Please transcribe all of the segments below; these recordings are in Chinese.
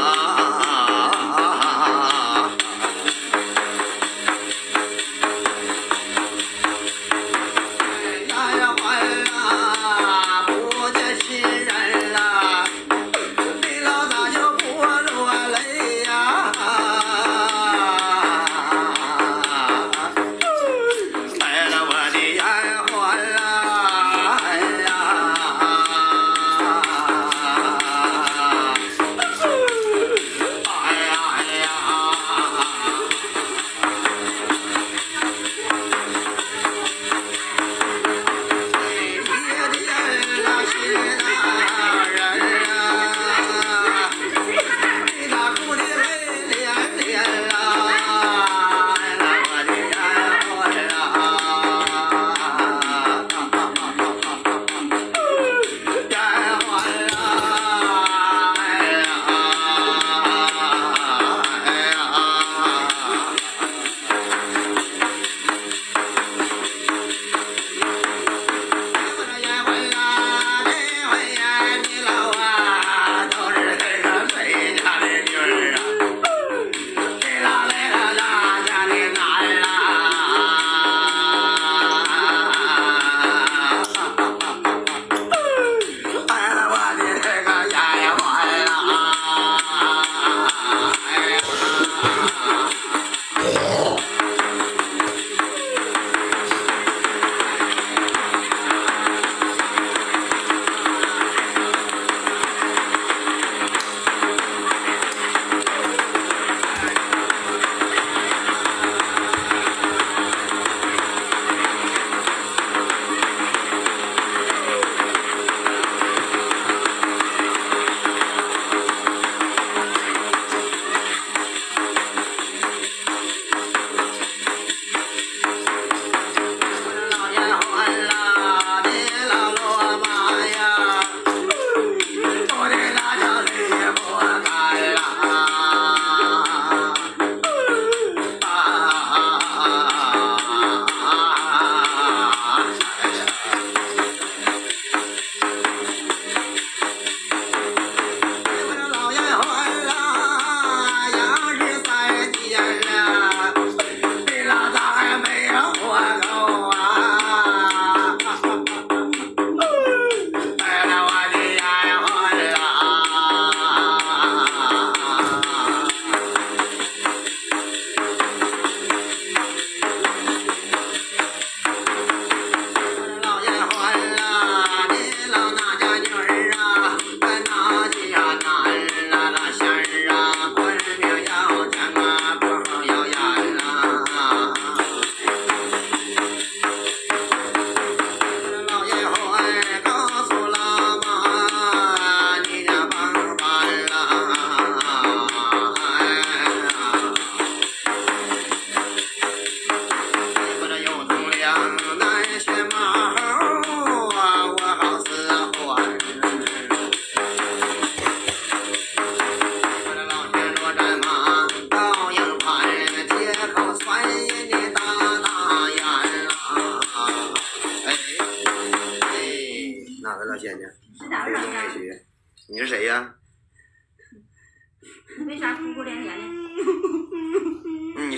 Ah.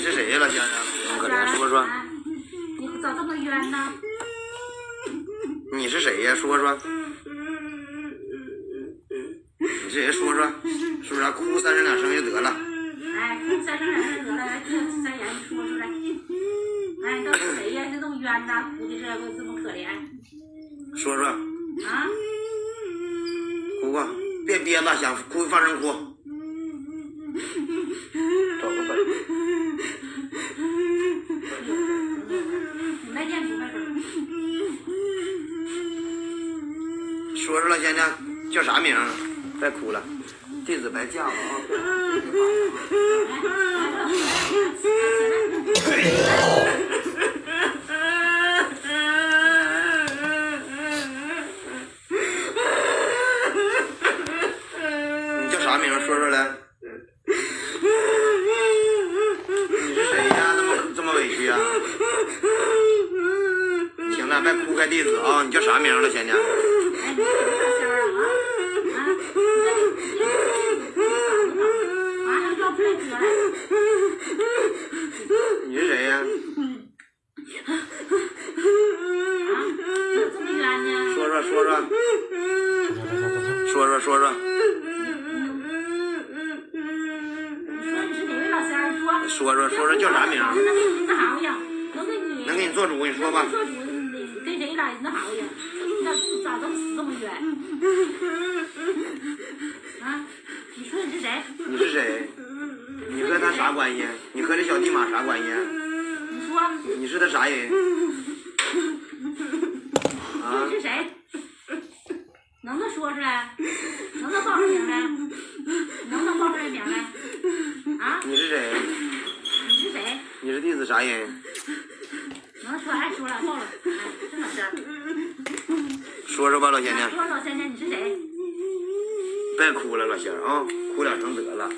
是谁呀？老乡，啊跟他说说，你咋这么冤呢？你是谁呀？说说，你是谁？说说是不是哭哭三声两声就得了。哎，哭三声两声就得了，三言说出来。哎，都是谁呀？这么冤呢？哭的是这么可怜。说说啊，哭吧，别憋了，想哭放声哭。叫啥名？别哭了，弟子白叫了啊。做主，你说吧做主，跟谁来那啥呀？咋咋这么死这么冤？啊？你说你是谁？你是谁？你和他啥关系？你和这小地马啥关系？你说你是他啥人？啊你？是谁？能不能说出来？能不能报出名来？能不能报出来名来？啊？你是谁？你是谁？你是弟子啥人？能说哎说了报了，哎，这么事儿。说说吧，老仙哎娘，说老仙仙你是谁？别哭了，老仙儿啊，哭两声得了。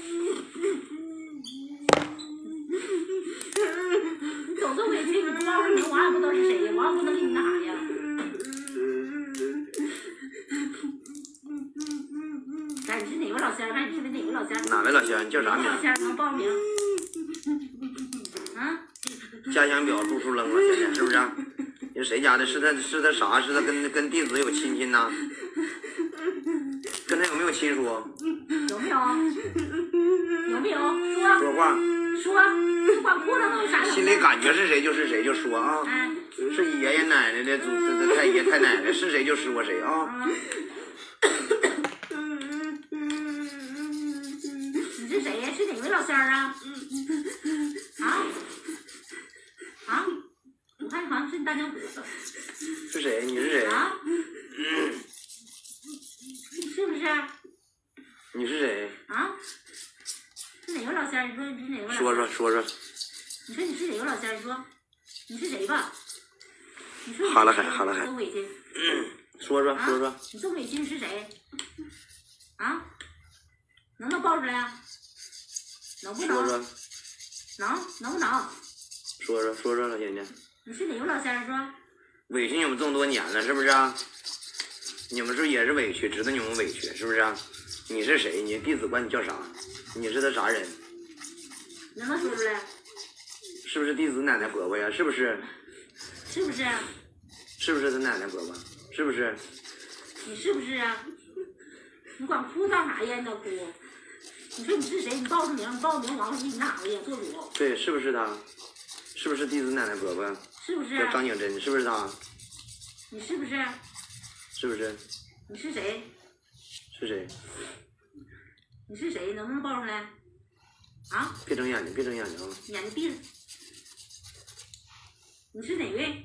你走这委屈，你我也不知道是谁呀？我还不能给你那啥呀？哎，你是哪位老仙儿？看你是哪位老仙儿？哪位老仙儿？你叫啥名？老仙儿能报名？啊？家乡表住处扔了，仙仙是不是？你是谁家的？是他是他啥？是他跟跟弟子有亲戚呐？跟他有没有亲属？有没有？有没有？说说话，说，你管裤裆都有啥？心里感觉是谁就是谁就说啊。哎，是爷爷奶奶的祖这这太爷太奶奶是谁就说谁啊。嗯。你是谁呀？是哪位老三儿啊？啊？啊？大娘子。是谁？你是谁？啊？是不是？你是谁？啊？是哪个老仙儿？你说你是哪个？说说说说。你说你是哪个老仙儿？你说你是谁吧？你说你是哈了谁海哈了海这么委屈说说啊？说说，你这么委屈是谁？啊？能不能报出来啊？能不能？说说能能不能？说说说说，老姐姐，你是哪个老先生？说委屈你们这么多年了，是不是啊？你们是不是也是委屈，知道你们委屈，是不是啊？你是谁？你弟子管你叫啥？你是他啥人？能不能说出来？是不是弟子奶奶伯伯呀？是不是？是不是？是不是他奶奶伯伯？是不是？你是不是啊？你管哭干啥呀？你老哭？你说你是谁？你报出名，你报名，王给你那啥呀？做主对，是不是他？是不是弟子奶奶伯伯？是不是？叫张景珍，是不是他？你是不是？是不是？你是谁？是谁？你是谁？能不能报上来？啊？别睁眼睛，别睁眼睛啊！眼睛闭着。你是哪位？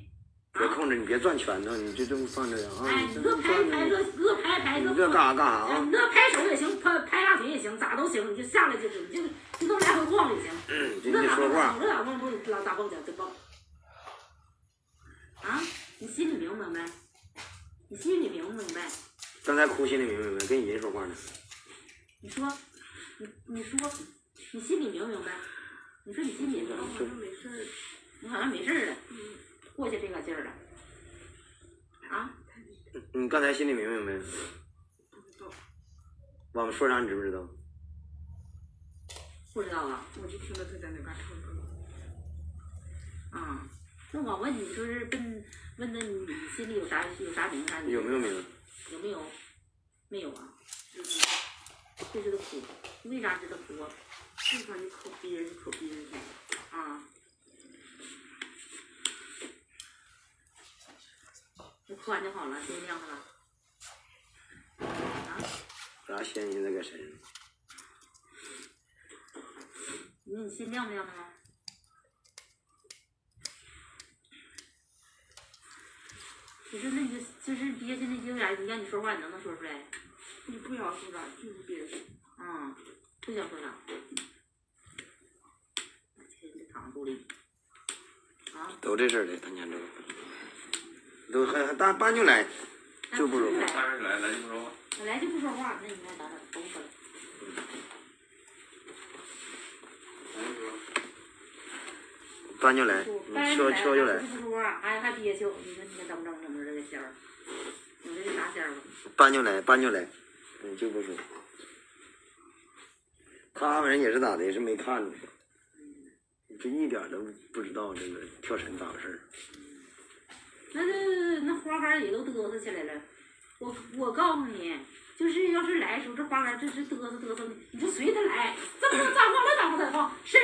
别控制，你别转圈子，你就这么放着呀啊！哎，你这你这拍拍这这拍拍这，你这干啥干啥哎，啊你？这拍手也行，拍拍大腿也行，咋都行，你就下来就行，你就就这么来回晃也行。嗯，你说话，咋蹦不老咋蹦讲真蹦？啊，你心里明不明白？你心里明不明白？刚才哭心里明不明白？跟人说话呢。你说，你你说，你心里明不明白？你说你心里明白？是没事儿，你好像没事儿了，过去这个劲儿了。啊？你刚才心里明不明白？我们说啥你知不知道？不知道啊。我就听到他在那嘎唱歌。啊，那我问你，就是问问的你心里有啥有啥名啥？有没有名？有没有？没有啊。就知道哭，为啥知道哭啊？这块你可憋着，可憋着。啊。我哭完就好了，心亮了。啊，啥仙现在搁身上？你你心亮不亮的你说那你就就是憋屈那有点，你让你说话，你能不能说出来？你不想说啥，就是憋着。嗯，不想说啥。天天躺肚里。啊，都这事儿的，他年周。都还还大搬就来，就不说话。来来就不说话。本来就不说话，那你看咋整？甭说了。来就说。搬就来，你敲敲就来，不说话，还还憋屈，你说你看怎么整？怎么着这仙儿？你说这啥仙儿吧？搬就来，搬就来，你就不说。他们人也是咋的，也是没看着，这一点都不知道这个跳绳咋回事儿。那这那花杆儿也都嘚瑟起来了。我我告诉你，就是要是来的时候，这花杆儿这是嘚瑟嘚瑟，你就随他来，这么能咋晃来咋晃咋晃，身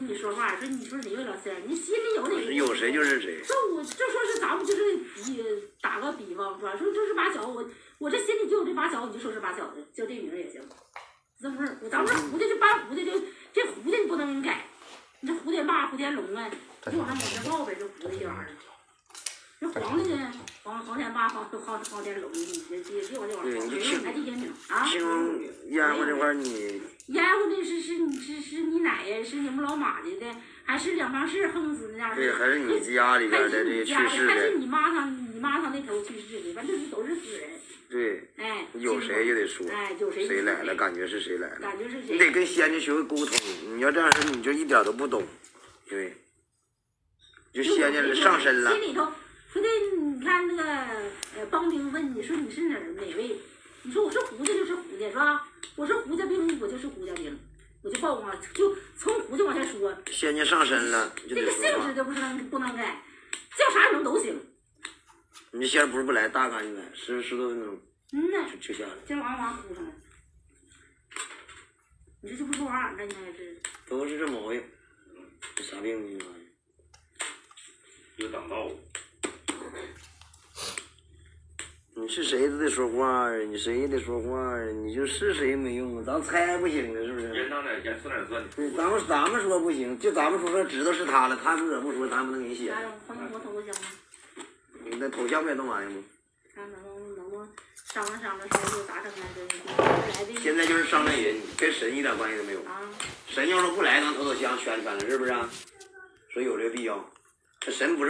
跟你说话，说你说谁有点事你心里有哪个？有谁就谁。说我就说是咱们就是比打个比方说，说这是把小我我这心里就有这把小，你就说是把小的，叫这名也行。这不是，咱们这胡蝶就把胡的就这胡的你不能改，你这胡天霸，胡天龙啊，就往上往上报呗，这蝴这玩意儿。这黄的呢，黄黄天霸、黄黄黄天龙，你别别别往这往对上报，你就还地天名啊。听烟火这块儿你烟火的是是你是是你奶呀，是你们老马家的，还是两房氏横死那样对的？还是你家里边还的这去世的，还是你妈他你妈他那头去世的，反正是都是死人。对，哎，有谁就得说哎，有谁谁来了，感觉是谁来了。感觉是谁？你得跟仙家学会沟通，你要这样式你就一点都不懂，对，就仙家上身了心，里头你看那个呃，帮兵问你说你是哪儿哪位？你说我是胡家就是胡家是吧？我是胡家兵，我就是胡家兵，我就报往就从胡家往下说，仙家上身了这个姓氏。就不能不能改，叫啥名都行。你仙儿不是不来，大干就来，十十多分钟嗯呐，就就下来，这玩意儿往哭上了。你这就不说话，那你还是都是这毛病，这啥病呢？有挡道，你是谁都得说话啊，你谁也得说话啊，你就是谁没用啊，咱猜不行啊，是不是？人当点钱，算点算的。对，咱们咱们说不行，就咱们说说知道是他了，他自个儿不说，咱不能给你写啥。呀？欢迎我投个香吗？你那头像不也弄玩意吗？看能能能不能商量商量，说就达成来的来的现在就是商量人，跟神一点关系都没有。啊。神要是不来，咱投投香圈圈了，是不是啊？所以有这个必要。这神不是不